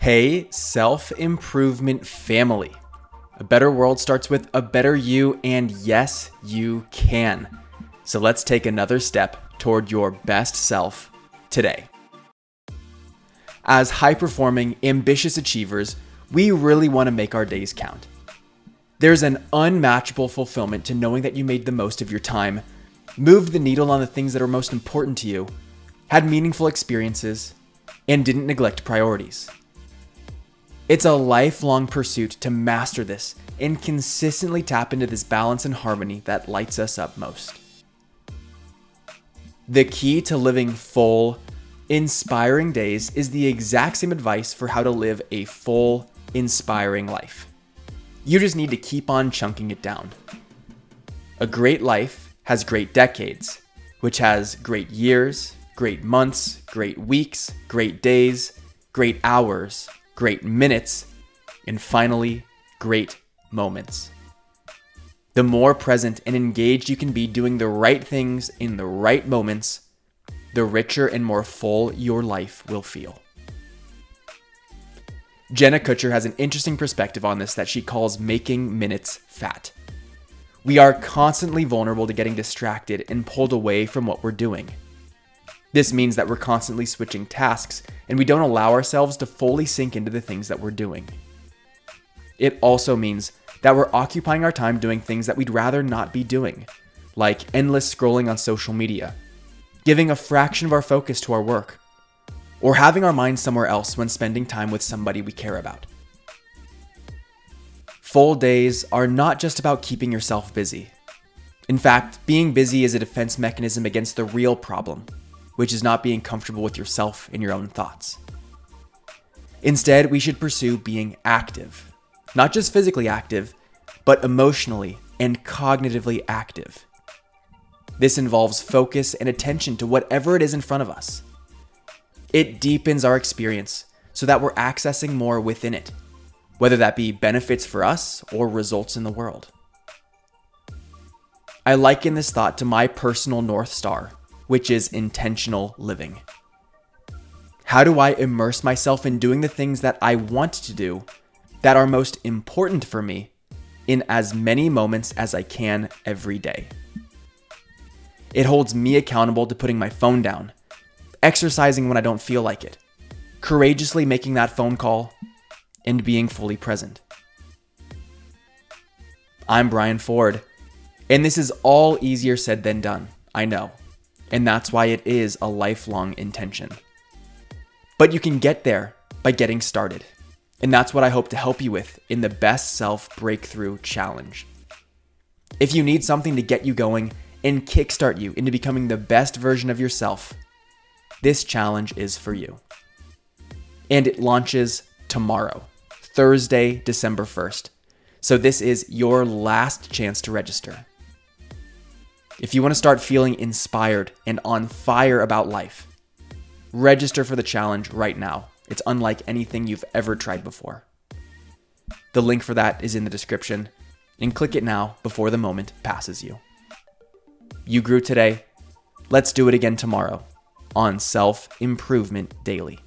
Hey, self improvement family. A better world starts with a better you, and yes, you can. So let's take another step toward your best self today. As high performing, ambitious achievers, we really want to make our days count. There's an unmatchable fulfillment to knowing that you made the most of your time, moved the needle on the things that are most important to you, had meaningful experiences, and didn't neglect priorities. It's a lifelong pursuit to master this and consistently tap into this balance and harmony that lights us up most. The key to living full, inspiring days is the exact same advice for how to live a full, inspiring life. You just need to keep on chunking it down. A great life has great decades, which has great years, great months, great weeks, great days, great hours, great minutes, and finally, great moments. The more present and engaged you can be doing the right things in the right moments, the richer and more full your life will feel. Jenna Kutcher has an interesting perspective on this that she calls making minutes fat. We are constantly vulnerable to getting distracted and pulled away from what we're doing. This means that we're constantly switching tasks and we don't allow ourselves to fully sink into the things that we're doing. It also means that we're occupying our time doing things that we'd rather not be doing, like endless scrolling on social media, giving a fraction of our focus to our work, or having our mind somewhere else when spending time with somebody we care about. Full days are not just about keeping yourself busy. In fact, being busy is a defense mechanism against the real problem, which is not being comfortable with yourself and your own thoughts. Instead, we should pursue being active, not just physically active, but emotionally and cognitively active. This involves focus and attention to whatever it is in front of us. It deepens our experience so that we're accessing more within it, whether that be benefits for us or results in the world. I liken this thought to my personal North Star, which is intentional living. How do I immerse myself in doing the things that I want to do that are most important for me in as many moments as I can every day? It holds me accountable to putting my phone down, exercising when I don't feel like it, courageously making that phone call, and being fully present. I'm Brian Ford, and this is all easier said than done, I know and that's why it is a lifelong intention. But you can get there by getting started. And that's what I hope to help you with in the Best Self Breakthrough Challenge. If you need something to get you going and kickstart you into becoming the best version of yourself, this challenge is for you. And it launches tomorrow, Thursday, December 1st. So this is your last chance to register. If you want to start feeling inspired and on fire about life, register for the challenge right now. It's unlike anything you've ever tried before. The link for that is in the description, and click it now before the moment passes you. You grew today. Let's do it again tomorrow on Self Improvement Daily.